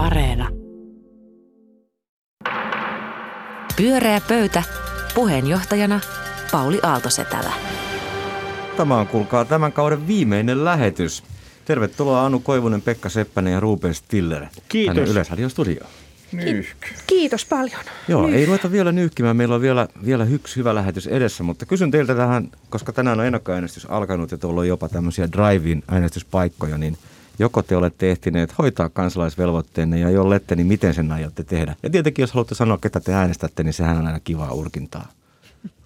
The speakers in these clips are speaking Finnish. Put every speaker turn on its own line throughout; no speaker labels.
Areena. Pyöreä pöytä. Puheenjohtajana Pauli Aaltosetälä.
Tämä on, kuulkaa, tämän kauden viimeinen lähetys. Tervetuloa Anu Koivunen, Pekka Seppänen ja Ruben Stiller
Kiitos.
tänne Yleisradion studioon.
Nyyhky.
Kiitos paljon.
Joo, ei ruveta vielä nyyhkimään. Meillä on vielä, vielä yksi hyvä lähetys edessä, mutta kysyn teiltä tähän, koska tänään on ennakkoäänestys alkanut ja tuolla on jopa tämmöisiä drive-in äänestyspaikkoja, niin joko te olette ehtineet hoitaa kansalaisvelvoitteenne ja jollette, niin miten sen aiotte tehdä? Ja tietenkin, jos haluatte sanoa, ketä te äänestätte, niin sehän on aina kivaa urkintaa.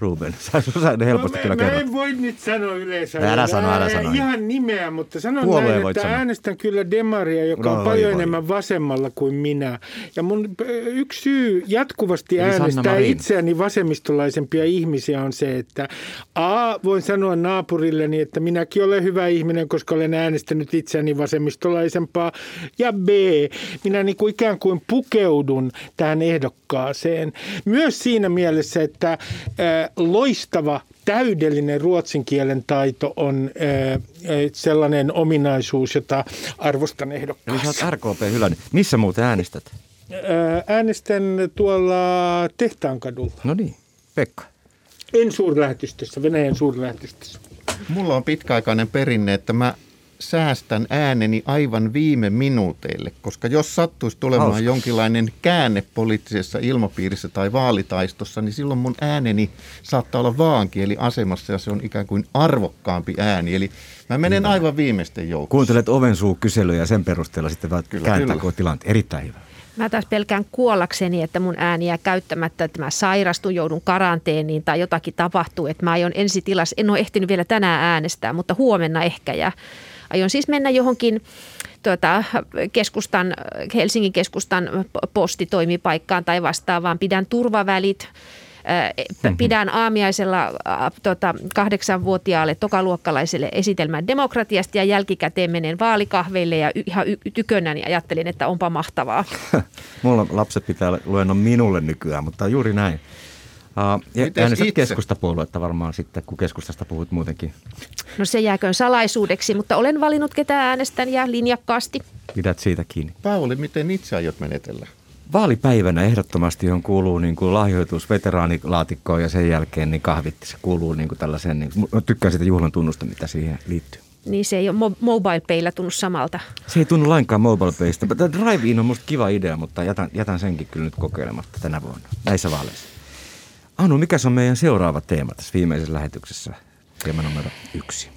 Ruben, sä, sä helposti
no,
kyllä
mä, mä en voi nyt sanoa yleensä.
Älä sano, älä sano.
Ihan nimeä, mutta sanon
Puolueen
näin, että
sanoa.
äänestän kyllä Demaria, joka
No,
on paljon
voi
enemmän vasemmalla kuin minä. Ja mun ö, yksi syy jatkuvasti
Eli
äänestää itseäni vasemmistolaisempia ihmisiä on se, että A, voin sanoa naapurilleni, että minäkin olen hyvä ihminen, koska olen äänestänyt itseäni vasemmistolaisempaa. Ja B, minä niin kuin ikään kuin pukeudun tähän ehdokkaaseen. Myös siinä mielessä, että äh, loistava täydellinen ruotsin kielen taito on äh, äh, sellainen ominaisuus, jota arvostan
Eli sä
ehdokkaassa.
oot RKP hylännyt. Missä muuten äänestät?
Äh, äänestän tuolla Tehtaankadulla.
No niin, Pekka.
En suurlähetystössä, Venäjän suurlähetystössä.
Mulla on pitkäaikainen perinne, että mä säästän ääneni aivan viime minuuteille, koska jos sattuisi tulemaan
Hauska.
jonkinlainen käänne poliittisessa ilmapiirissä tai vaalitaistossa, niin silloin mun ääneni saattaa olla vaankieliasemassa ja se on ikään kuin arvokkaampi ääni. Eli mä menen aivan viimeisten joukkoon.
Kuuntelet ovensuu kyselyä ja sen perusteella sitten vaan
Kyllä,
kääntää
kyllä.
koko tilanteen. Erittäin hyvä.
Mä taas pelkään kuollakseni, että mun ääni jää käyttämättä, että mä sairastun, joudun karanteeniin tai jotakin tapahtuu. Että mä aion ensi tilas, en ole ehtinyt vielä tänään äänestää, mutta huomenna ehkä. Ja aion siis mennä johonkin tuota, keskustan, Helsingin keskustan postitoimipaikkaan tai vastaavaan. Pidän turvavälit, ää, pidän aamiaisella tota, kahdeksanvuotiaalle tokaluokkalaiselle esitelmän demokratiasta ja jälkikäteen menen vaalikahveille ja ihan y- tykönäni ajattelin, että onpa mahtavaa.
Mulla lapset pitää luennon minulle nykyään, mutta juuri näin. Uh, äänestät
itse?
keskustapuoluetta varmaan sitten, kun keskustasta puhut muutenkin.
No se jääköön salaisuudeksi, mutta olen valinnut ketä äänestän ja linjakkaasti.
Pidät siitä kiinni.
Pauli, miten itse aiot menetellä?
Vaalipäivänä ehdottomasti, johon kuuluu niin kuin lahjoitus veteraanilaatikkoon ja sen jälkeen niin kahvit. Se kuuluu niin kuin tällaiseen, niin, mä tykkään siitä juhlan tunnusta, mitä siihen liittyy.
Niin se ei ole mo- mobile paylla tunnu samalta.
Se ei tunnu lainkaan mobile based. Tämä drive-in on musta kiva idea, mutta jätän, jätän senkin kyllä nyt kokeilematta tänä vuonna, näissä vaaleissa. Anu, mikä on meidän seuraava teema tässä viimeisessä lähetyksessä? Teema numero yksi.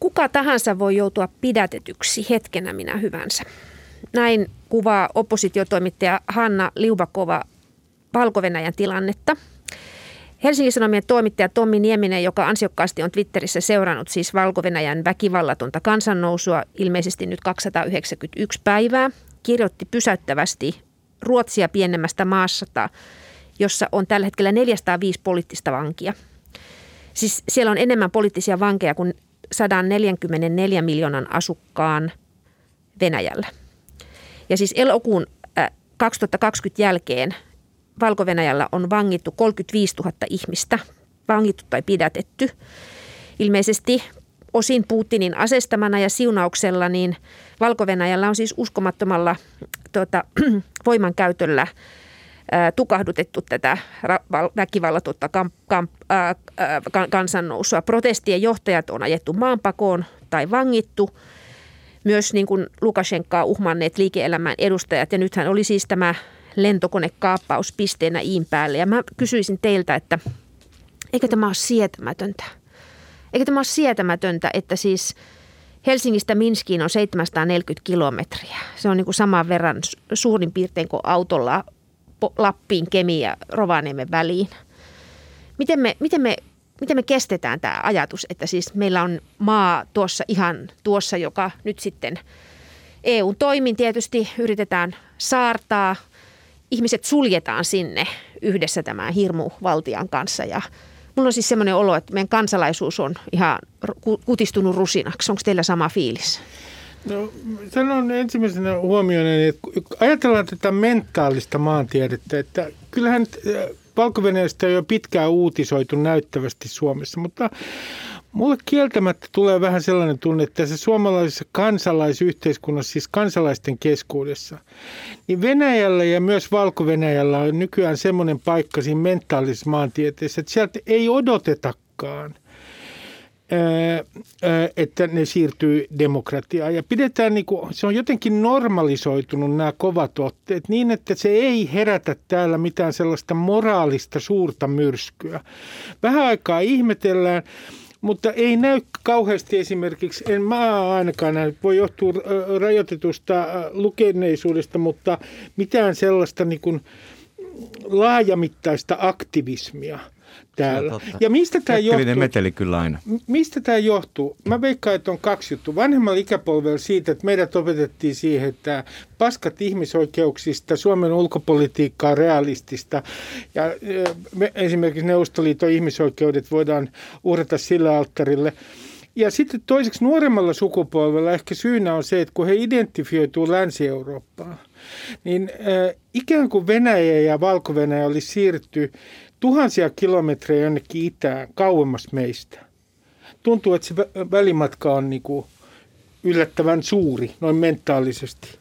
Kuka tahansa voi joutua pidätetyksi hetkenä minä hyvänsä. Näin kuvaa oppositiotoimittaja Hanna Liubakova valko tilannetta. Helsingin Sanomien toimittaja Tommi Nieminen, joka ansiokkaasti on Twitterissä seurannut siis valko väkivallatonta kansannousua ilmeisesti nyt 291 päivää, kirjoitti pysäyttävästi Ruotsia pienemmästä maasta, jossa on tällä hetkellä 405 poliittista vankia. Siis siellä on enemmän poliittisia vankeja kuin 144 miljoonan asukkaan Venäjällä. Ja siis elokuun äh, 2020 jälkeen valko on vangittu 35 000 ihmistä, vangittu tai pidätetty. Ilmeisesti osin Putinin asestamana ja siunauksella, niin valko on siis uskomattomalla tuota, voimankäytöllä tukahdutettu tätä väkivallatonta kam- kam- ää, ää, kan- kansannousua. Protestien johtajat on ajettu maanpakoon tai vangittu. Myös niin kuin Lukashenkaa uhmanneet liike-elämän edustajat. Ja nythän oli siis tämä lentokonekaappaus pisteenä iin päälle. Ja mä kysyisin teiltä, että eikö tämä ole sietämätöntä? Eikö tämä ole sietämätöntä, että siis Helsingistä Minskiin on 740 kilometriä. Se on niin kuin saman verran su- suurin piirtein kuin autolla Lappiin, Kemiin ja Rovaniemen väliin. Miten me, miten me, miten me kestetään tämä ajatus, että siis meillä on maa tuossa ihan tuossa, joka nyt sitten EUn toimin tietysti yritetään saartaa. Ihmiset suljetaan sinne yhdessä tämän hirmuvaltian kanssa ja Mulla on siis semmoinen olo, että meidän kansalaisuus on ihan ku- kutistunut rusinaksi. Onko teillä sama fiilis?
No, sanon ensimmäisenä huomioon, että ajatellaan tätä mentaalista maantiedettä, että kyllähän valko on jo pitkään uutisoitu näyttävästi Suomessa, mutta Mulle kieltämättä tulee vähän sellainen tunne, että tässä suomalaisessa kansalaisyhteiskunnassa, siis kansalaisten keskuudessa, niin Venäjällä ja myös Valko-Venäjällä on nykyään semmoinen paikka siinä mentaalisessa maantieteessä, että sieltä ei odotetakaan että ne siirtyy demokratiaan. Ja pidetään, niin kuin, se on jotenkin normalisoitunut nämä kovat otteet niin, että se ei herätä täällä mitään sellaista moraalista suurta myrskyä. Vähän aikaa ihmetellään, mutta ei näy kauheasti esimerkiksi, en mä ainakaan näy, voi johtua rajoitetusta lukeneisuudesta, mutta mitään sellaista niin kuin laajamittaista aktivismia – täällä. Ja mistä tämä johtuu?
meteli kyllä aina.
Mistä tämä johtuu? Mä veikkaan, että on kaksi juttua. Vanhemmalla ikäpolvella siitä, että meidät opetettiin siihen, että paskat ihmisoikeuksista, Suomen ulkopolitiikkaa realistista ja me, esimerkiksi Neuvostoliiton ihmisoikeudet voidaan uhrata sillä alttarille. Ja sitten toiseksi nuoremmalla sukupolvella ehkä syynä on se, että kun he identifioituu Länsi-Eurooppaan, niin äh, ikään kuin Venäjä ja Valko-Venäjä olisi siirtynyt tuhansia kilometrejä jonnekin itään, kauemmas meistä. Tuntuu, että se välimatka on niin kuin yllättävän suuri, noin mentaalisesti.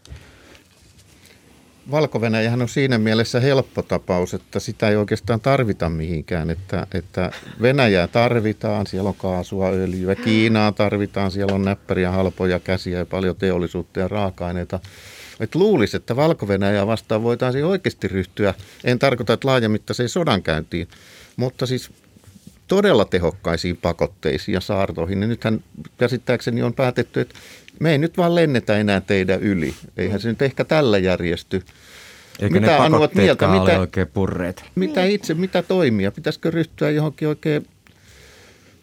valko on siinä mielessä helppo tapaus, että sitä ei oikeastaan tarvita mihinkään. Että, että Venäjää tarvitaan, siellä on kaasua, öljyä, Kiinaa tarvitaan, siellä on näppäriä, halpoja käsiä ja paljon teollisuutta ja raaka-aineita. Että luulisi, että valko vastaan voitaisiin oikeasti ryhtyä, en tarkoita, että laajamittaiseen sodankäyntiin, mutta siis todella tehokkaisiin pakotteisiin ja saartoihin. Ja nythän käsittääkseni on päätetty, että me ei nyt vaan lennetä enää teidän yli. Eihän se nyt ehkä tällä järjesty.
Eikä mitä ne mieltä, mitä, oikein purreet.
Mitä itse, mitä toimia? Pitäisikö ryhtyä johonkin oikein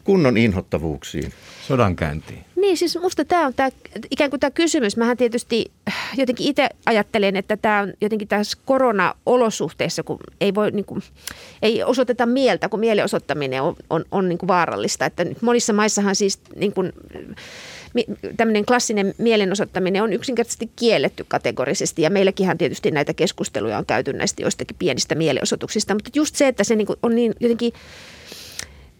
kunnon inhottavuuksiin?
Sodankäyntiin.
Niin, siis musta tämä on tää, ikään kuin tämä kysymys. Mähän tietysti jotenkin itse ajattelen, että tämä on jotenkin tässä korona-olosuhteissa, kun ei voi niin kuin, ei osoiteta mieltä, kun mielenosoittaminen on, on, on niin kuin vaarallista. Että monissa maissahan siis niin kuin, tämmöinen klassinen mielenosoittaminen on yksinkertaisesti kielletty kategorisesti ja meilläkin tietysti näitä keskusteluja on käyty näistä joistakin pienistä mielenosoituksista, mutta just se, että se niin kuin on niin jotenkin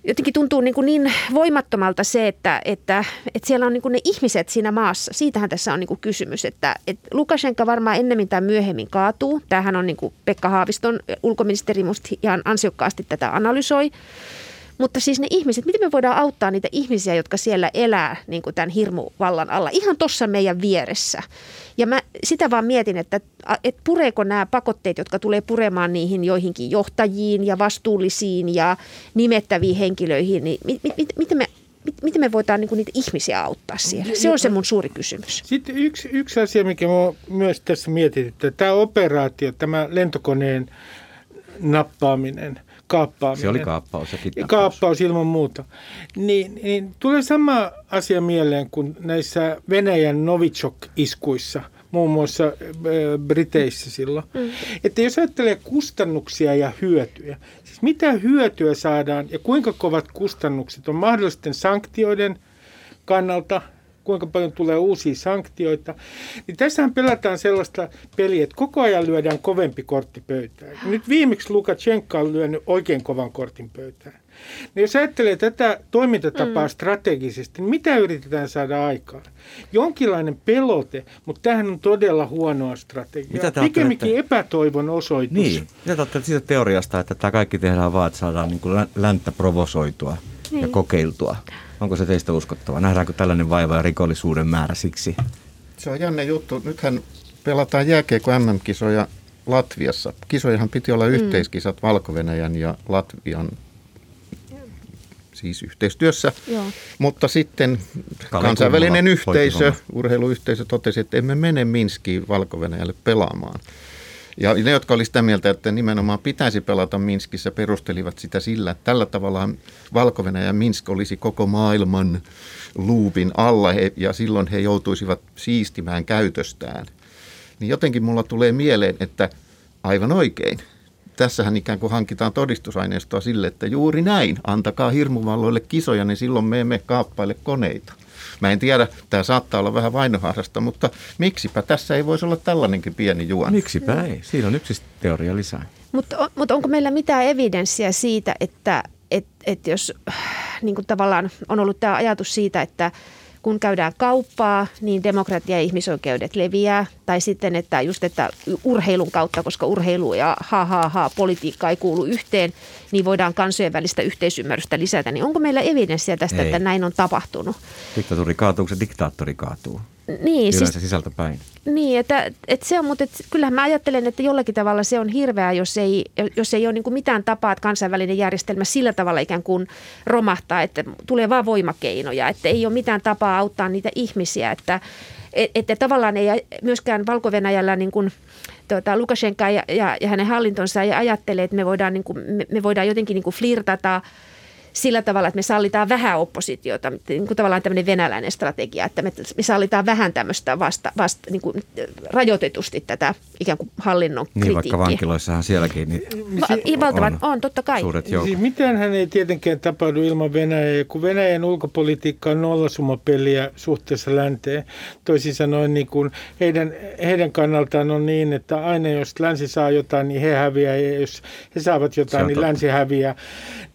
jotenkin tuntuu niin, kuin niin voimattomalta se, että, että, että siellä on niin kuin ne ihmiset siinä maassa. Siitähän tässä on niin kuin kysymys, että, että Lukashenka varmaan ennemmin tai myöhemmin kaatuu. Tämähän on niin kuin Pekka Haaviston ulkoministeri musta ihan ansiokkaasti tätä analysoi. Mutta siis ne ihmiset, miten me voidaan auttaa niitä ihmisiä, jotka siellä elää niin kuin tämän hirmuvallan alla, ihan tuossa meidän vieressä. Ja mä sitä vaan mietin, että, että pureeko nämä pakotteet, jotka tulee puremaan niihin joihinkin johtajiin ja vastuullisiin ja nimettäviin henkilöihin, niin mit, mit, mit, miten me miten me voidaan niin niitä ihmisiä auttaa siellä? Se on se mun suuri kysymys.
Sitten yksi, yksi asia, mikä mä myös tässä mietin, että tämä operaatio, tämä lentokoneen nappaaminen, kaappaaminen.
Se oli kaappaus ja kidnappaus.
Kaappaus ilman muuta. Niin, niin tulee sama asia mieleen kuin näissä Venäjän Novichok-iskuissa – muun muassa äh, Briteissä silloin. Mm. Että jos ajattelee kustannuksia ja hyötyjä, siis mitä hyötyä saadaan ja kuinka kovat kustannukset on mahdollisten sanktioiden kannalta – kuinka paljon tulee uusia sanktioita. Niin tässähän pelataan sellaista peliä, että koko ajan lyödään kovempi kortti pöytään. Nyt viimeksi Lukashenka on lyönyt oikein kovan kortin pöytään. Niin jos ajattelee tätä toimintatapaa mm. strategisesti, niin mitä yritetään saada aikaan? Jonkinlainen pelote, mutta tämähän on todella huonoa strategiaa. Pikemminkin epätoivon osoitus.
Niin, mitä te siitä teoriasta, että tämä kaikki tehdään vaan, että saadaan niin kuin länttä provosoitua niin. ja kokeiltua? Onko se teistä uskottava? Nähdäänkö tällainen vaiva ja rikollisuuden määrä siksi?
Se on jännä juttu. Nythän pelataan jääkeikko MM-kisoja Latviassa. Kisojahan piti olla mm. yhteiskisat valko ja Latvian siis yhteistyössä. Joo. Mutta sitten Kalle kansainvälinen yhteisö, urheiluyhteisö totesi, että emme mene Minskiin valko pelaamaan. Ja ne, jotka olivat sitä mieltä, että nimenomaan pitäisi pelata Minskissä, perustelivat sitä sillä, että tällä tavalla valko ja Minsk olisi koko maailman luupin alla he, ja silloin he joutuisivat siistimään käytöstään. Niin jotenkin mulla tulee mieleen, että aivan oikein. Tässähän ikään kuin hankitaan todistusaineistoa sille, että juuri näin, antakaa hirmuvalloille kisoja, niin silloin me emme kaappaile koneita. Mä en tiedä, tämä saattaa olla vähän vainoharrasta, mutta miksipä tässä ei voisi olla tällainenkin pieni juoni?
Miksipä ei? Siinä on yksi teoria lisää.
Mutta, mutta onko meillä mitään evidenssiä siitä, että, että et jos niin kuin tavallaan on ollut tämä ajatus siitä, että kun käydään kauppaa, niin demokratia ja ihmisoikeudet leviää. Tai sitten, että just että urheilun kautta, koska urheilu ja ha ha ha politiikka ei kuulu yhteen, niin voidaan kansojen välistä yhteisymmärrystä lisätä. Niin onko meillä evidenssiä tästä, ei. että näin on tapahtunut?
Diktatuuri kaatuu, se diktaattori kaatuu.
Niin,
Yleensä siis, sisältä päin.
Niin, että, että se on, mutta että kyllähän mä ajattelen, että jollakin tavalla se on hirveää, jos ei, jos ei ole niin kuin mitään tapaa, että kansainvälinen järjestelmä sillä tavalla ikään kuin romahtaa, että tulee vaan voimakeinoja, että ei ole mitään tapaa auttaa niitä ihmisiä, että, että tavallaan ei myöskään valko niin kuin, tuota, Lukashenka ja, ja, ja hänen hallintonsa ei ajattele, että me voidaan, niin kuin, me, me voidaan jotenkin niin kuin flirtata – sillä tavalla, että me sallitaan vähän oppositiota, niin kuin tavallaan tämmöinen venäläinen strategia, että me, me sallitaan vähän tämmöistä vasta, vasta niin kuin rajoitetusti tätä ikään kuin hallinnon
Niin, vaikka vankiloissahan sielläkin niin
Va- valtavat, on, on, totta kai.
Suuret joukot.
Siis mitään hän ei tietenkään tapahdu ilman Venäjää, kun Venäjän ulkopolitiikka on nollasumapeliä suhteessa länteen. Toisin sanoen niin kuin heidän, heidän kannaltaan on niin, että aina jos länsi saa jotain, niin he häviää, ja jos he saavat jotain, niin totta. länsi häviää.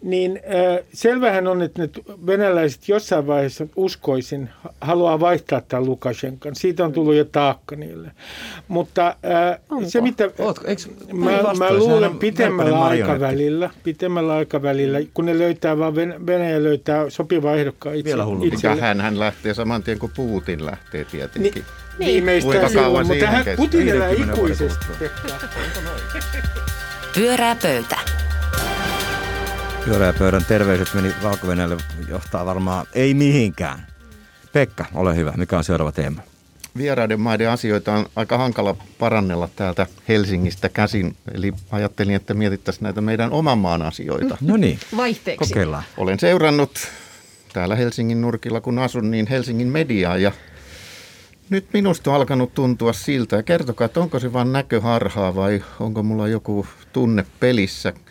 Niin äh, selvähän on, että ne venäläiset jossain vaiheessa uskoisin haluaa vaihtaa tämän Lukashenkan. Siitä on tullut jo taakka niille. Mutta äh, se mitä
Ootko, eikö,
mä, mä luulen pitemmällä aikavälillä, pitemmällä aikavälillä, kun ne löytää vaan Venäjä löytää sopiva ehdokkaan itse,
Vielä Mikä hän, hän lähtee saman tien kuin Putin lähtee tietenkin. Ni,
niin. Viimeistään silloin, mutta hän Putin elää ikuisesti.
Pyörää pöytä.
Pyöreä pöydän terveiset meni valko johtaa varmaan ei mihinkään. Pekka, ole hyvä. Mikä on seuraava teema?
Vieraiden maiden asioita on aika hankala parannella täältä Helsingistä käsin. Eli ajattelin, että mietittäisiin näitä meidän oman maan asioita.
No niin,
Vaihteeksi.
kokeillaan.
Olen seurannut täällä Helsingin nurkilla, kun asun, niin Helsingin mediaa ja nyt minusta on alkanut tuntua siltä. Ja kertokaa, että onko se vain näköharhaa vai onko mulla joku tunne pelissä –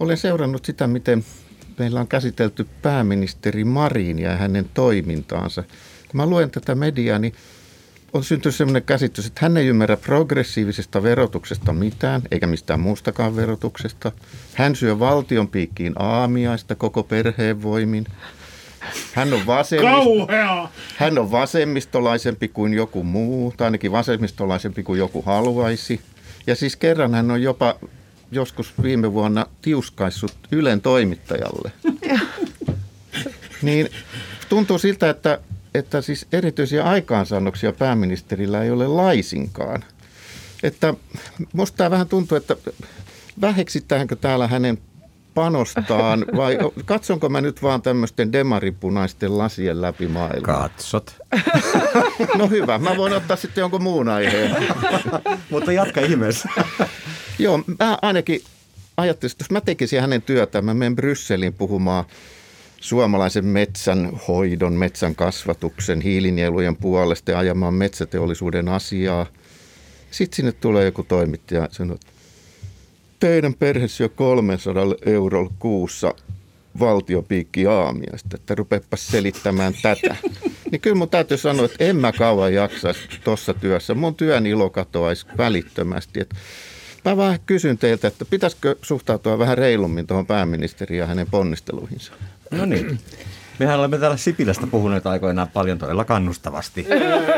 olen seurannut sitä, miten meillä on käsitelty pääministeri Marin ja hänen toimintaansa. Kun mä luen tätä mediaa, niin on syntynyt sellainen käsitys, että hän ei ymmärrä progressiivisesta verotuksesta mitään, eikä mistään muustakaan verotuksesta. Hän syö valtion piikkiin aamiaista koko perheen voimin. Hän on, vasemmist- hän on vasemmistolaisempi kuin joku muu, tai ainakin vasemmistolaisempi kuin joku haluaisi. Ja siis kerran hän on jopa joskus viime vuonna tiuskaissut Ylen toimittajalle. niin tuntuu siltä, että, että siis erityisiä aikaansaannoksia pääministerillä ei ole laisinkaan. Että musta tämä vähän tuntuu, että väheksittäänkö täällä hänen panostaan vai katsonko mä nyt vaan tämmöisten demaripunaisten lasien läpi maailmaa?
Katsot.
No hyvä, mä voin ottaa sitten jonkun muun aiheen.
Mutta jatka ihmeessä.
Joo, mä ainakin ajattelin, että jos mä tekisin hänen työtään, mä menen Brysseliin puhumaan suomalaisen metsän hoidon, metsän kasvatuksen, hiilinielujen puolesta ja ajamaan metsäteollisuuden asiaa. Sitten sinne tulee joku toimittaja ja sanoo, että teidän perhe syö 300 eurolla kuussa valtiopiikki aamiaista, että rupeepa selittämään tätä. Niin kyllä mun täytyy sanoa, että en mä kauan jaksaisi tuossa työssä. Mun työn ilo katoaisi välittömästi. Että Mä vaan kysyn teiltä, että pitäisikö suhtautua vähän reilummin tuohon pääministeriin ja hänen ponnisteluihinsa?
No niin. Mehän olemme täällä Sipilästä puhuneet aikoinaan paljon todella kannustavasti.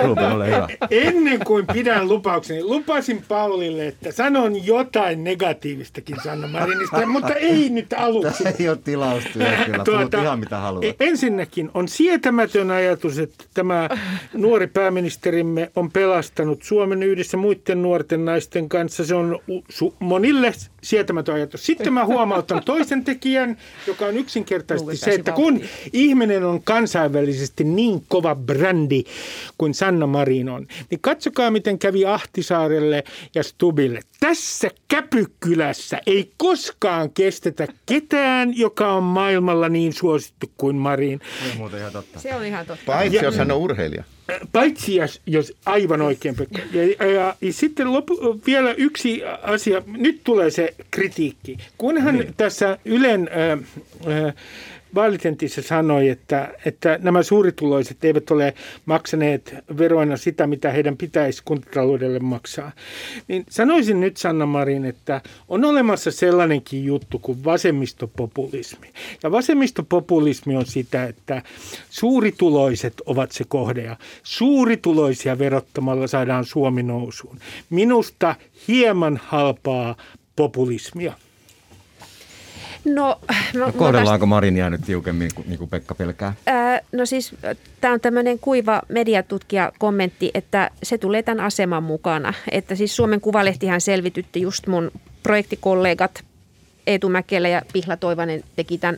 Ruben, ole hyvä.
Ennen kuin pidän lupaukseni, lupasin Paulille, että sanon jotain negatiivistakin Sanna Marinista, mutta ei nyt aluksi.
ei ole tilaustyö, kyllä. Tuota, ihan mitä haluat. E-
ensinnäkin on sietämätön ajatus, että tämä nuori pääministerimme on pelastanut Suomen yhdessä muiden nuorten naisten kanssa. Se on monille sietämätön ajatus. Sitten mä huomautan toisen tekijän, joka on yksinkertaisesti se, että kun ihminen on kansainvälisesti niin kova brändi kuin Sanna Marin on, niin katsokaa miten kävi Ahtisaarelle ja Stubille. Tässä Käpykylässä ei koskaan kestetä ketään, joka on maailmalla niin suosittu kuin Marin.
Se on ihan totta.
Se on ihan totta.
Paitsi jos hän on urheilija.
Paitsi jos, jos aivan oikein, Pekka. Ja, ja, ja sitten lopu, vielä yksi asia. Nyt tulee se kritiikki. Kun hän niin. tässä Ylen... Äh, äh, vaalitentissä sanoi, että, että nämä suurituloiset eivät ole maksaneet veroina sitä, mitä heidän pitäisi kuntataloudelle maksaa. Niin sanoisin nyt Sanna Marin, että on olemassa sellainenkin juttu kuin vasemmistopopulismi. Ja vasemmistopopulismi on sitä, että suurituloiset ovat se kohde ja suurituloisia verottamalla saadaan Suomi nousuun. Minusta hieman halpaa populismia.
No,
no, no kohdellaanko Marin jäänyt tiukemmin, niin kuin Pekka pelkää?
Ää, no siis tämä on tämmöinen kuiva mediatutkija kommentti, että se tulee tämän aseman mukana. Että siis Suomen Kuvalehtihän selvitytti just mun projektikollegat Eetu Mäkelä ja Pihla Toivanen teki tämän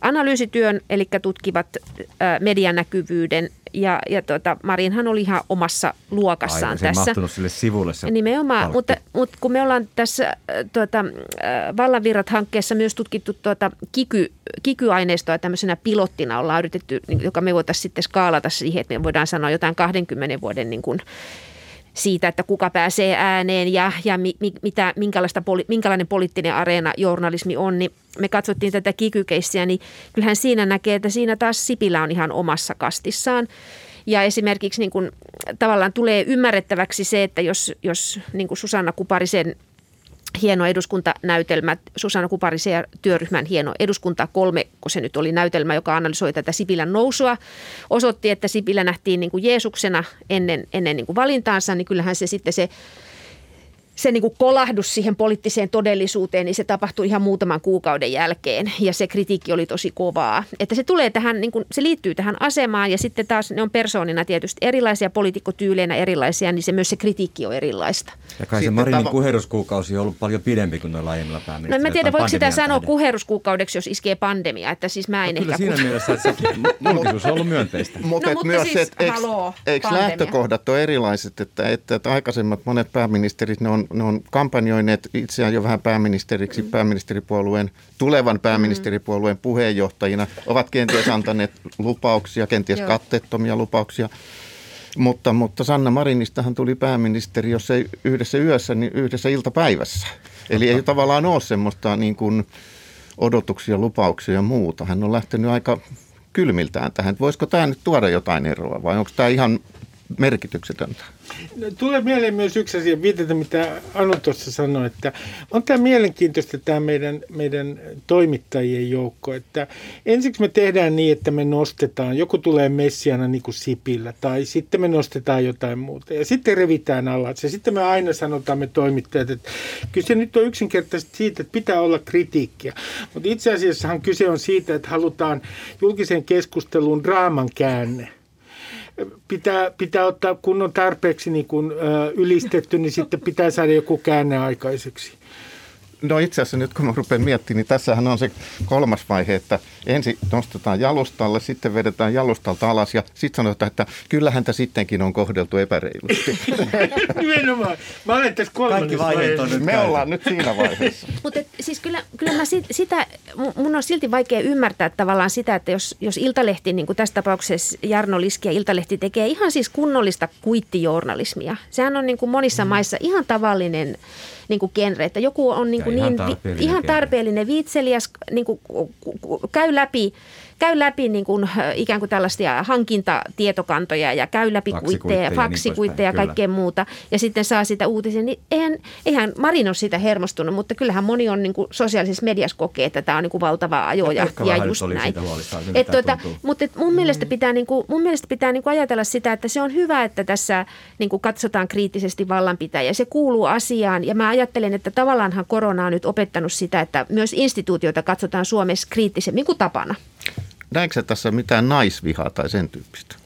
analyysityön, eli tutkivat medianäkyvyyden ja, ja tuota, Marinhan oli ihan omassa luokassaan
Aivan,
tässä.
mahtunut sille sivulle se
Nimenomaan, mutta, mutta kun me ollaan tässä tuota, Vallanvirrat-hankkeessa myös tutkittu tuota, kiky, kikyaineistoa tämmöisenä pilottina ollaan yritetty, niin, joka me voitaisiin sitten skaalata siihen, että me voidaan sanoa jotain 20 vuoden niin kuin, siitä, että kuka pääsee ääneen ja, ja mi, mi, mitä, minkälaista, minkälainen poliittinen areena journalismi on, niin me katsottiin tätä kikykeissiä, niin kyllähän siinä näkee, että siinä taas Sipilä on ihan omassa kastissaan. Ja esimerkiksi niin kuin, tavallaan tulee ymmärrettäväksi se, että jos, jos niin Susanna Kuparisen hieno eduskuntanäytelmä, Susanna Kuparisen työryhmän hieno eduskunta kolme, kun se nyt oli näytelmä, joka analysoi tätä Sipilän nousua, osoitti, että Sipilä nähtiin niin kuin Jeesuksena ennen, ennen niin kuin valintaansa, niin kyllähän se sitten se se niin kuin kolahdus siihen poliittiseen todellisuuteen, niin se tapahtui ihan muutaman kuukauden jälkeen ja se kritiikki oli tosi kovaa. Että se tulee tähän, niin kuin, se liittyy tähän asemaan ja sitten taas ne on persoonina tietysti erilaisia, poliitikkotyyleinä erilaisia, niin se myös se kritiikki on erilaista.
Ja kai se Marinin tava... kuheruskuukausi on ollut paljon pidempi kuin noilla aiemmilla pääministerillä.
No en mä tiedä, voiko sitä sanoa tähden. kuheruskuukaudeksi, jos iskee pandemia, että siis mä en
no,
ehkä...
Kyllä siinä mielessä, että se julkisuus on ollut myönteistä.
Mut, no, mutta myös siis, että eikö, eikö lähtökohdat ole erilaiset, että, että, että aikaisemmat monet pääministerit, ne on ne on kampanjoineet itseään jo vähän pääministeriksi, mm. pääministeripuolueen, tulevan pääministeripuolueen puheenjohtajina, ovat kenties antaneet lupauksia, kenties Joo. katteettomia lupauksia. Mutta, mutta Sanna Marinistahan tuli pääministeri, jos ei yhdessä yössä, niin yhdessä iltapäivässä. Eli ei tavallaan ole semmoista niin kuin odotuksia, lupauksia ja muuta. Hän on lähtenyt aika kylmiltään tähän. Voisiko tämä nyt tuoda jotain eroa vai onko tämä ihan merkityksetöntä?
No, tulee mieleen myös yksi asia, viitata mitä Anu tuossa sanoi, että on tämä mielenkiintoista tämä meidän, meidän toimittajien joukko, että ensiksi me tehdään niin, että me nostetaan, joku tulee messiana niin kuin Sipillä, tai sitten me nostetaan jotain muuta, ja sitten revitään alas, ja sitten me aina sanotaan me toimittajat, että kyllä se nyt on yksinkertaisesti siitä, että pitää olla kritiikkiä, mutta itse asiassahan kyse on siitä, että halutaan julkisen keskusteluun draaman käänne pitää, pitää ottaa, kun on tarpeeksi niin kuin, ö, ylistetty, niin sitten pitää saada joku käänne aikaiseksi.
No itse asiassa nyt kun mä rupean miettimään, niin tässähän on se kolmas vaihe, että ensin nostetaan jalustalle, sitten vedetään jalustalta alas ja sitten sanotaan, että kyllähän häntä sittenkin on kohdeltu epäreilusti.
Nimenomaan. Mä olen tässä kolmannessa vaiheessa.
Me ollaan nyt siinä vaiheessa.
Mutta siis kyllä, kyllä mä sit, sitä, mun on silti vaikea ymmärtää tavallaan sitä, että jos, jos Iltalehti, niin kuin tässä tapauksessa Jarno Liski ja Iltalehti tekee ihan siis kunnollista kuittijournalismia. Sehän on niin kuin monissa mm. maissa ihan tavallinen niin kuin genre, että joku on niin, kuin niin tarpeellinen, ihan tarpeellinen viitseliäs, niin kuin, käy läpi käy läpi niin kuin, ikään kuin tällaisia hankintatietokantoja ja käy läpi kuitteja, ja faksikuitteja ja niin kaikkea muuta. Ja sitten saa sitä uutisen. Niin eihän, eihän Marin ole siitä hermostunut, mutta kyllähän moni on niin kuin sosiaalisessa mediassa kokee, että tämä on niin kuin valtava ajo ja, ja, ja just näin. Et, tuota, mutta et mun, mm. mielestä pitää, niin kuin, mun mielestä pitää niin kuin ajatella sitä, että se on hyvä, että tässä niin kuin katsotaan kriittisesti vallanpitäjä. Se kuuluu asiaan ja mä ajattelen, että tavallaanhan korona on nyt opettanut sitä, että myös instituutioita katsotaan Suomessa kriittisemmin kuin tapana.
Näetkö tässä mitään naisvihaa tai sen tyyppistä?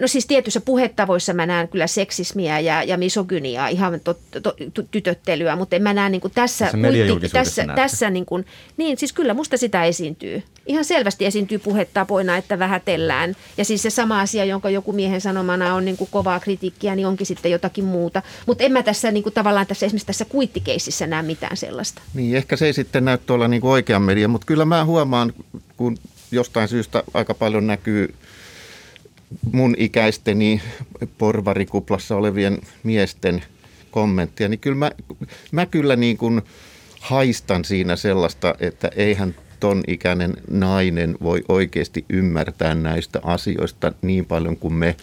No siis tietyissä puhetavoissa mä näen kyllä seksismiä ja, ja misogyniaa, ihan to, to, to, tytöttelyä, mutta en mä näe niin kuin tässä,
tässä,
tässä, tässä niin, kuin, niin siis kyllä musta sitä esiintyy. Ihan selvästi esiintyy puhetapoina, että vähätellään. Ja siis se sama asia, jonka joku miehen sanomana on niin kuin kovaa kritiikkiä, niin onkin sitten jotakin muuta. Mutta en mä tässä niin kuin tavallaan tässä esimerkiksi tässä kuittikeisissä näe mitään sellaista.
Niin, ehkä se ei sitten näy tuolla niin kuin oikean median, mutta kyllä mä huomaan, kun jostain syystä aika paljon näkyy – mun ikäisteni porvarikuplassa olevien miesten kommenttia, niin kyllä mä, mä kyllä niin kuin haistan siinä sellaista, että eihän ton ikäinen nainen voi oikeasti ymmärtää näistä asioista niin paljon kuin me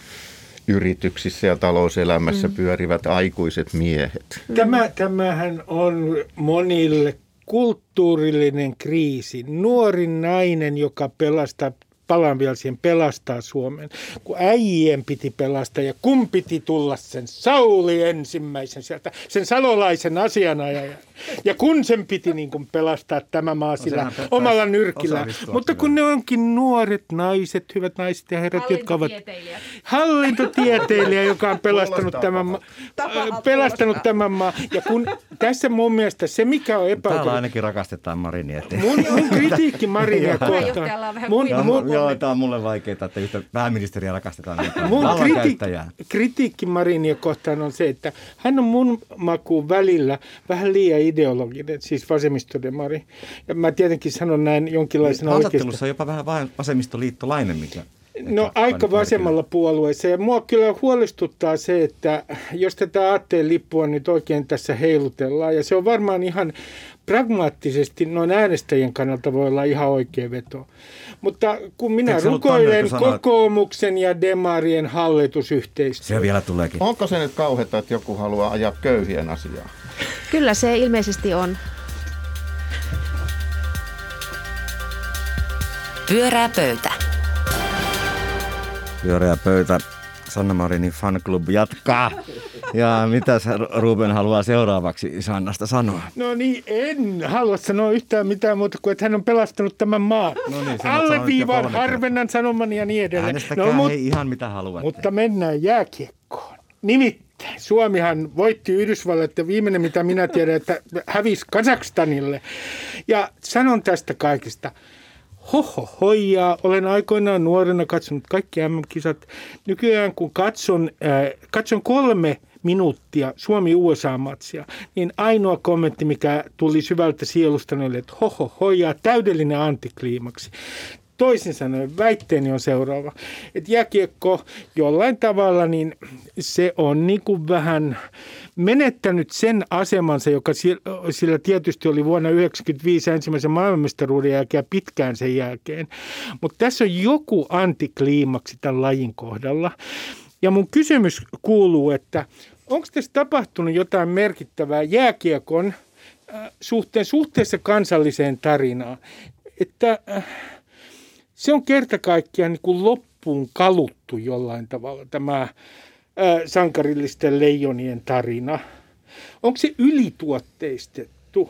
yrityksissä ja talouselämässä mm. pyörivät aikuiset miehet.
Tämä, tämähän on monille kulttuurillinen kriisi. Nuori nainen, joka pelastaa palaan vielä siihen pelastaa Suomen, kun äijien piti pelastaa ja kun piti tulla sen Sauli ensimmäisen sieltä, sen salolaisen asianajajan. Ja kun sen piti niin kuin pelastaa tämä maa sillä omalla nyrkillä. Mutta kun ne onkin nuoret naiset, hyvät naiset ja herrat, jotka ovat hallintotieteilijä, joka on pelastanut tämän, ma- pelastanut tämän maa. Ja kun tässä mun mielestä se, mikä on epäoikeudenmukaista.
Täällä ainakin rakastetaan Marinia.
Mun, mun kritiikki Marinia kohtaan. Mun,
mun, Joo, tämä on mulle vaikeaa, että yhtä pääministeriä rakastetaan. Niin
mun kriti- kritiikki Marinia kohtaan on se, että hän on mun makuun välillä vähän liian ideologinen, siis vasemmistodemari. Ja mä tietenkin sanon näin jonkinlaisena
oikeasta. on jopa vähän vasemmistoliittolainen, mikä
No aika vasemmalla puolueessa ja mua kyllä huolestuttaa se, että jos tätä aatteen lippua nyt oikein tässä heilutellaan ja se on varmaan ihan pragmaattisesti noin äänestäjien kannalta voi olla ihan oikea veto. Mutta kun minä rukoilen kokoomuksen ja demarien hallitusyhteistyötä.
Se vielä tuleekin.
Onko se nyt kauheata, että joku haluaa ajaa köyhien asiaa?
Kyllä se ilmeisesti on.
Pyörää pöytä.
Pyöreä pöytä. Sanna Marinin fanclub jatkaa. Ja mitä Ruben haluaa seuraavaksi Sannasta sanoa?
No niin, en halua sanoa yhtään mitään muuta kuin, että hän on pelastanut tämän maan. No niin, Alleviivaan harvennan sanomani ja niin edelleen.
Äänestäkää no, mut, hei ihan mitä haluatte.
Mutta mennään jääkiekkoon. Nimittäin Suomihan voitti Yhdysvallat ja viimeinen mitä minä tiedän, että hävisi Kazakstanille. Ja sanon tästä kaikista – hoho hoijaa. Olen aikoinaan nuorena katsonut kaikki MM-kisat. Nykyään kun katson, äh, katson kolme minuuttia Suomi-USA-matsia, niin ainoa kommentti, mikä tuli syvältä sielusta, oli, että hoho hoijaa, täydellinen antikliimaksi. Toisin sanoen väitteeni on seuraava, että jääkiekko jollain tavalla, niin se on niin kuin vähän menettänyt sen asemansa, joka sillä tietysti oli vuonna 1995 ensimmäisen maailmanmestaruuden jälkeen ja pitkään sen jälkeen. Mutta tässä on joku antikliimaksi tämän lajin kohdalla. Ja mun kysymys kuuluu, että onko tässä tapahtunut jotain merkittävää jääkiekon äh, suhteen, suhteessa kansalliseen tarinaan? Että äh, se on kerta kaikkiaan niin kuin loppuun kaluttu jollain tavalla tämä sankarillisten leijonien tarina. Onko se ylituotteistettu?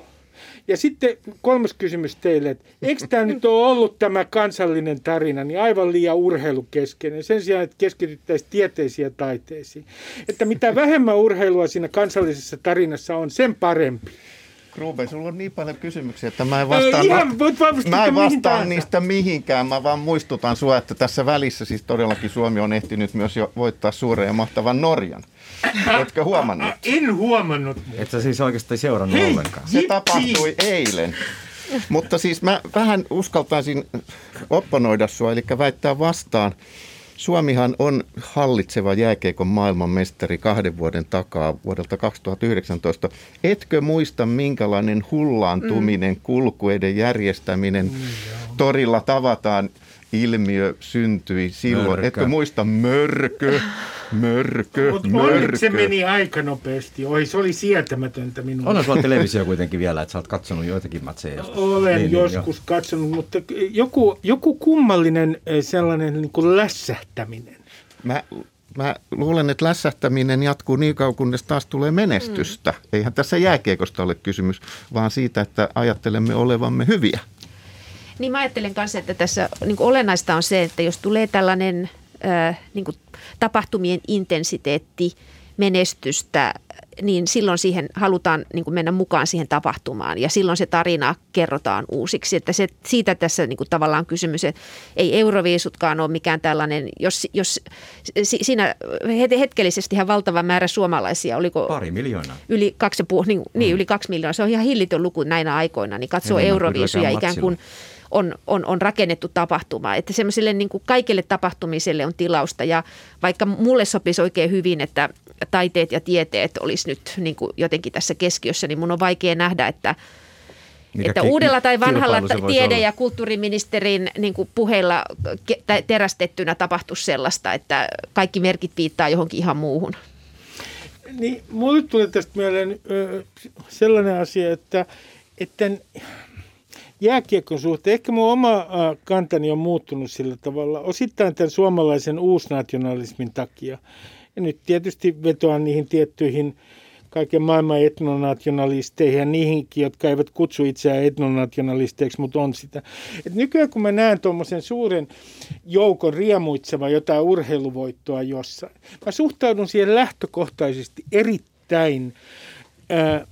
Ja sitten kolmas kysymys teille, että eikö tämä nyt ole ollut tämä kansallinen tarina niin aivan liian urheilukeskeinen sen sijaan, että keskityttäisiin tieteisiin ja taiteisiin. Että mitä vähemmän urheilua siinä kansallisessa tarinassa on, sen parempi.
Ruben, sulla on niin paljon kysymyksiä, että mä en vastaan, Ihan, mä en vastaan niistä mihinkään. Mä vaan muistutan sua, että tässä välissä siis todellakin Suomi on ehtinyt myös jo voittaa suuren ja mahtavan Norjan. Etkö huomannut?
En huomannut.
Et sä siis oikeasti seurannut Hei, ollenkaan.
Se tapahtui eilen. Mutta siis mä vähän uskaltaisin opponoida sua, eli väittää vastaan. Suomihan on hallitseva jääkeikon maailmanmestari kahden vuoden takaa vuodelta 2019. Etkö muista, minkälainen hullaantuminen, mm. kulkueden järjestäminen mm, torilla tavataan ilmiö syntyi silloin. Mörkö. Etkö muista mörkö, mörkö, Mut mörkö.
se meni aika nopeasti. Oi, se oli sietämätöntä minulle.
On sulla televisio kuitenkin vielä, että sä oot katsonut joitakin matseja
joskus. Olen niin, niin joskus niin, katsonut, mutta joku, joku kummallinen eh, sellainen niin kuin lässähtäminen.
Mä mä luulen, että lässähtäminen jatkuu niin kauan, kunnes taas tulee menestystä. Mm. Eihän tässä jääkiekosta ole kysymys, vaan siitä, että ajattelemme olevamme hyviä.
Niin mä ajattelen kanssa, että tässä niin olennaista on se, että jos tulee tällainen äh, niin tapahtumien intensiteetti, menestystä, niin silloin siihen halutaan niin kuin mennä mukaan siihen tapahtumaan ja silloin se tarina kerrotaan uusiksi. Että se, siitä tässä niin kuin tavallaan kysymys, että ei Euroviisutkaan ole mikään tällainen, jos, jos siinä hetkellisesti ihan valtava määrä suomalaisia, oliko
Pari miljoonaa.
Yli kaksi, niin, mm. niin, yli kaksi miljoonaa, se on ihan hillitön luku näinä aikoina, niin katsoo Euroviisuja ikään kuin – on, on, on rakennettu tapahtuma. Että semmoiselle niin kuin kaikille tapahtumiselle on tilausta ja vaikka mulle sopisi oikein hyvin, että taiteet ja tieteet olisi nyt niin kuin jotenkin tässä keskiössä, niin mun on vaikea nähdä, että
Mikä
että
ki-
uudella tai vanhalla tiede-
olla?
ja kulttuuriministerin niin kuin puheilla terästettynä tapahtuisi sellaista, että kaikki merkit viittaa johonkin ihan muuhun.
Niin, mulle tuli tästä mieleen sellainen asia, että, että jääkiekon suhteen, ehkä mun oma ö, kantani on muuttunut sillä tavalla, osittain tämän suomalaisen uusnationalismin takia. Ja nyt tietysti vetoan niihin tiettyihin kaiken maailman etnonationalisteihin ja niihinkin, jotka eivät kutsu itseään etnonationalisteiksi, mutta on sitä. Et nykyään kun mä näen tuommoisen suuren joukon riemuitseva jotain urheiluvoittoa jossain, mä suhtaudun siihen lähtökohtaisesti erittäin ää,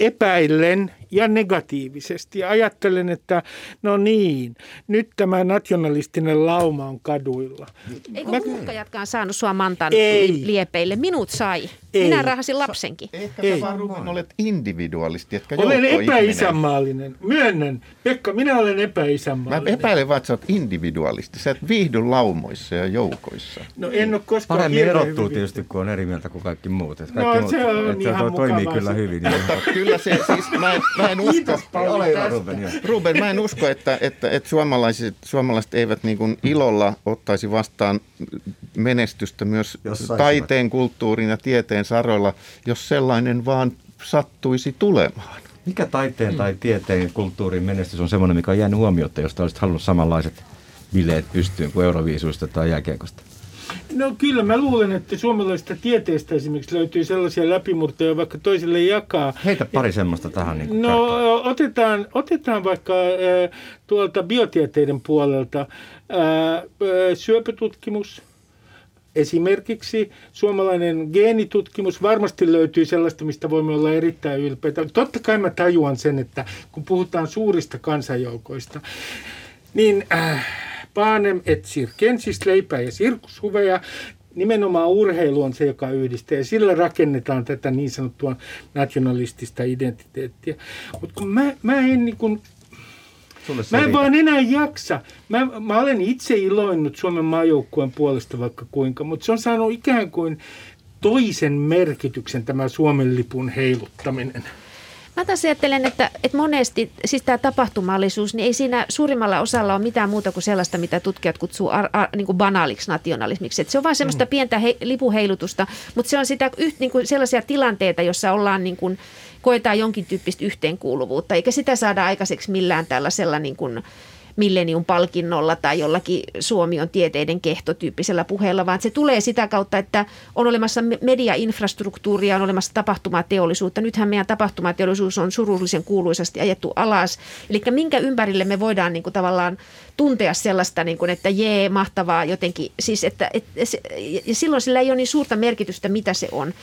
epäillen ja negatiivisesti. Ja ajattelen, että no niin, nyt tämä nationalistinen lauma on kaduilla.
Eikö
Mä-
huuhkajatkaan saanut sua Mantan
Ei.
li- liepeille? Minut sai.
Ei.
Minä rahasin lapsenkin.
Ehkä
Ei.
sä vaan Ruben olet individualisti, etkä
Olen epäisänmaallinen. Myönnän. Pekka, minä olen
Mä
epäisänmaallinen.
epäilen vaan, että sä oot individualisti. Sä et viihdy laumoissa ja joukoissa.
No en ole koskaan
Paremmin erottuu
hyvin-
tietysti, kun on eri mieltä kuin kaikki muut.
No,
kaikki
se on
et
ihan
toi- toimii
mukavaa
kyllä hyvin. Niin.
Mutta kyllä se, siis mä en, mä en usko,
Ole. Ruben.
Ruben, mä en usko, että, että, että suomalaiset, suomalaiset eivät niin kuin ilolla ottaisi vastaan menestystä myös
Jos saisivat.
taiteen, kulttuurin ja tieteen saroilla, jos sellainen vaan sattuisi tulemaan.
Mikä taiteen tai tieteen kulttuurin menestys on semmoinen, mikä on jäänyt huomiota, jos olisit halunnut samanlaiset bileet pystyyn kuin Euroviisuista tai jääkiekosta?
No kyllä, mä luulen, että suomalaisesta tieteestä esimerkiksi löytyy sellaisia läpimurtoja, vaikka toisille jakaa.
Heitä pari semmoista tähän. Niin
No otetaan, otetaan vaikka äh, tuolta biotieteiden puolelta äh, syöpötutkimus. Esimerkiksi suomalainen geenitutkimus varmasti löytyy sellaista, mistä voimme olla erittäin ylpeitä. Totta kai mä tajuan sen, että kun puhutaan suurista kansanjoukoista, niin äh, Panem et circensis, leipää ja sirkushuveja, nimenomaan urheilu on se, joka yhdistää ja sillä rakennetaan tätä niin sanottua nationalistista identiteettiä. Mutta kun mä, mä en niin
se
Mä en vaan enää jaksa. Mä, mä olen itse iloinnut Suomen maajoukkueen puolesta vaikka kuinka, mutta se on saanut ikään kuin toisen merkityksen tämä Suomen lipun heiluttaminen.
Mä taas ajattelen, että, että monesti siis tämä tapahtumallisuus, niin ei siinä suurimmalla osalla ole mitään muuta kuin sellaista, mitä tutkijat kutsuu ar, ar, niin kuin banaaliksi nationalismiksi. Et se on vain semmoista mm. pientä he, lipuheilutusta, mutta se on sitä yht, niin kuin sellaisia tilanteita, jossa ollaan niin kuin, koetaan jonkin tyyppistä yhteenkuuluvuutta, eikä sitä saada aikaiseksi millään tällaisella niin kuin, Millennium-palkinnolla tai jollakin Suomi on tieteiden kehtotyyppisellä puheella, vaan se tulee sitä kautta, että on olemassa me- mediainfrastruktuuria, on olemassa tapahtumateollisuutta. Nythän meidän tapahtumateollisuus on surullisen kuuluisasti ajettu alas. Eli minkä ympärille me voidaan niin kuin tavallaan tuntea sellaista, niin kuin, että jee, mahtavaa jotenkin. Siis että, se, ja silloin sillä ei ole niin suurta merkitystä, mitä se on.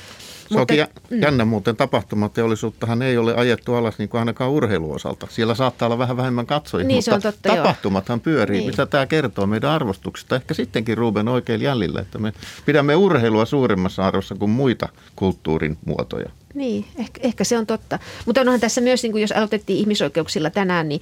Se onkin jä- jännä muuten tapahtumateollisuuttahan ei ole ajettu alas niin kuin ainakaan urheiluosalta. Siellä saattaa olla vähän vähemmän katsojia,
Niin,
mutta
totta, joo.
tapahtumathan pyörii.
Niin.
Mitä tämä kertoo meidän arvostuksesta? Ehkä sittenkin Ruben oikein jäljillä, että me pidämme urheilua suuremmassa arvossa kuin muita kulttuurin muotoja.
Niin, ehkä, ehkä se on totta. Mutta onhan tässä myös, niin kuin jos aloitettiin ihmisoikeuksilla tänään, niin,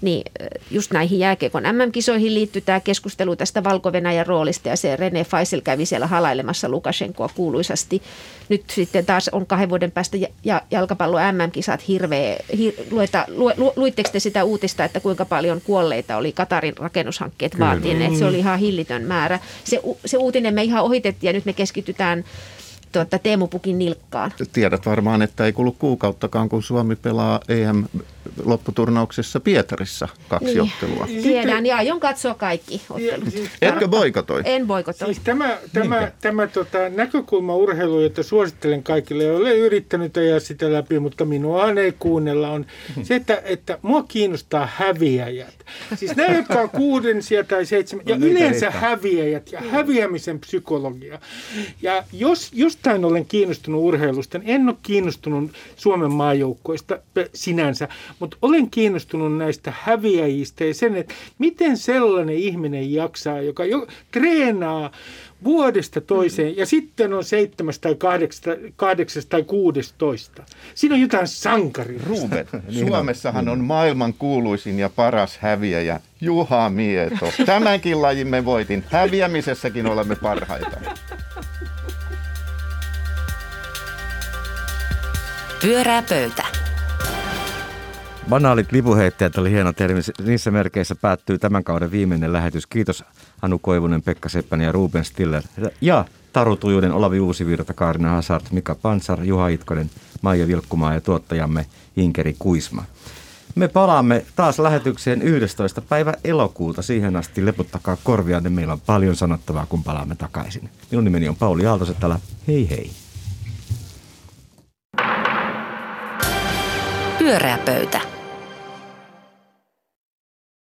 niin äh, just näihin jääkiekon MM-kisoihin liittyy tämä keskustelu tästä valko roolista ja se René Faisel kävi siellä halailemassa Lukashenkoa kuuluisasti. Nyt sitten taas on kahden vuoden päästä ja- ja jalkapallo MM-kisat hirveä. Hir, lueta, lu, lu, luitteko te sitä uutista, että kuinka paljon kuolleita oli Katarin rakennushankkeet vaatineet? Se oli ihan hillitön määrä. Se, se uutinen me ihan ohitettiin ja nyt me keskitytään tuota, Teemu Pukin nilkkaan.
Tiedät varmaan, että ei kulu kuukauttakaan, kun Suomi pelaa EM-lopputurnauksessa Pietarissa kaksi
Niin.
ottelua.
Tiedän ja aion katsoa kaikki ottelut.
Ja siis
Etkö boikotoi?
En boikotoi.
Siis tämä, tämä, tämä tota, näkökulma urheilu, jota suosittelen kaikille, olen yrittänyt ajaa sitä läpi, mutta minuahan ei kuunnella, on se, että, että mua kiinnostaa häviäjät. Siis nämä, jotka on kuudensia tai seitsemän, ja
No niitä
yleensä häviäjät ja häviämisen psykologia. Ja jos jostain olen kiinnostunut urheilusta, niin en ole kiinnostunut Suomen maajoukkoista sinänsä, mutta olen kiinnostunut näistä häviäjistä ja sen, että miten sellainen ihminen jaksaa, joka jo treenaa vuodesta toiseen ja sitten on seitsemäs tai kahdeksas, tai kuudestoista. Siinä on jotain sankaria.
Ruben,
Niin.
Suomessahan on maailman kuuluisin ja paras häviäjä Juha Mieto. Tämänkin lajin me voitin. Häviämisessäkin olemme parhaita.
Pyörää pöytä.
banaalit lipuheittäjät oli hieno termi. Niissä merkeissä päättyy tämän kauden viimeinen lähetys. Kiitos Anu Koivunen, Pekka Seppänen ja Ruben Stiller. Ja Taru Tujunen, Olavi Uusivirta, Kaarina Hazard, Mika Pansar, Juha Itkonen, Maija Vilkkumaa ja tuottajamme Inkeri Kuisma. Me palaamme taas lähetykseen 11. päivä elokuuta. Siihen asti leputtakaa korvia, niin meillä on paljon sanottavaa, kun palaamme takaisin. Minun nimeni on Pauli Aaltosetälä. Hei hei.
Pyöreä pöytä.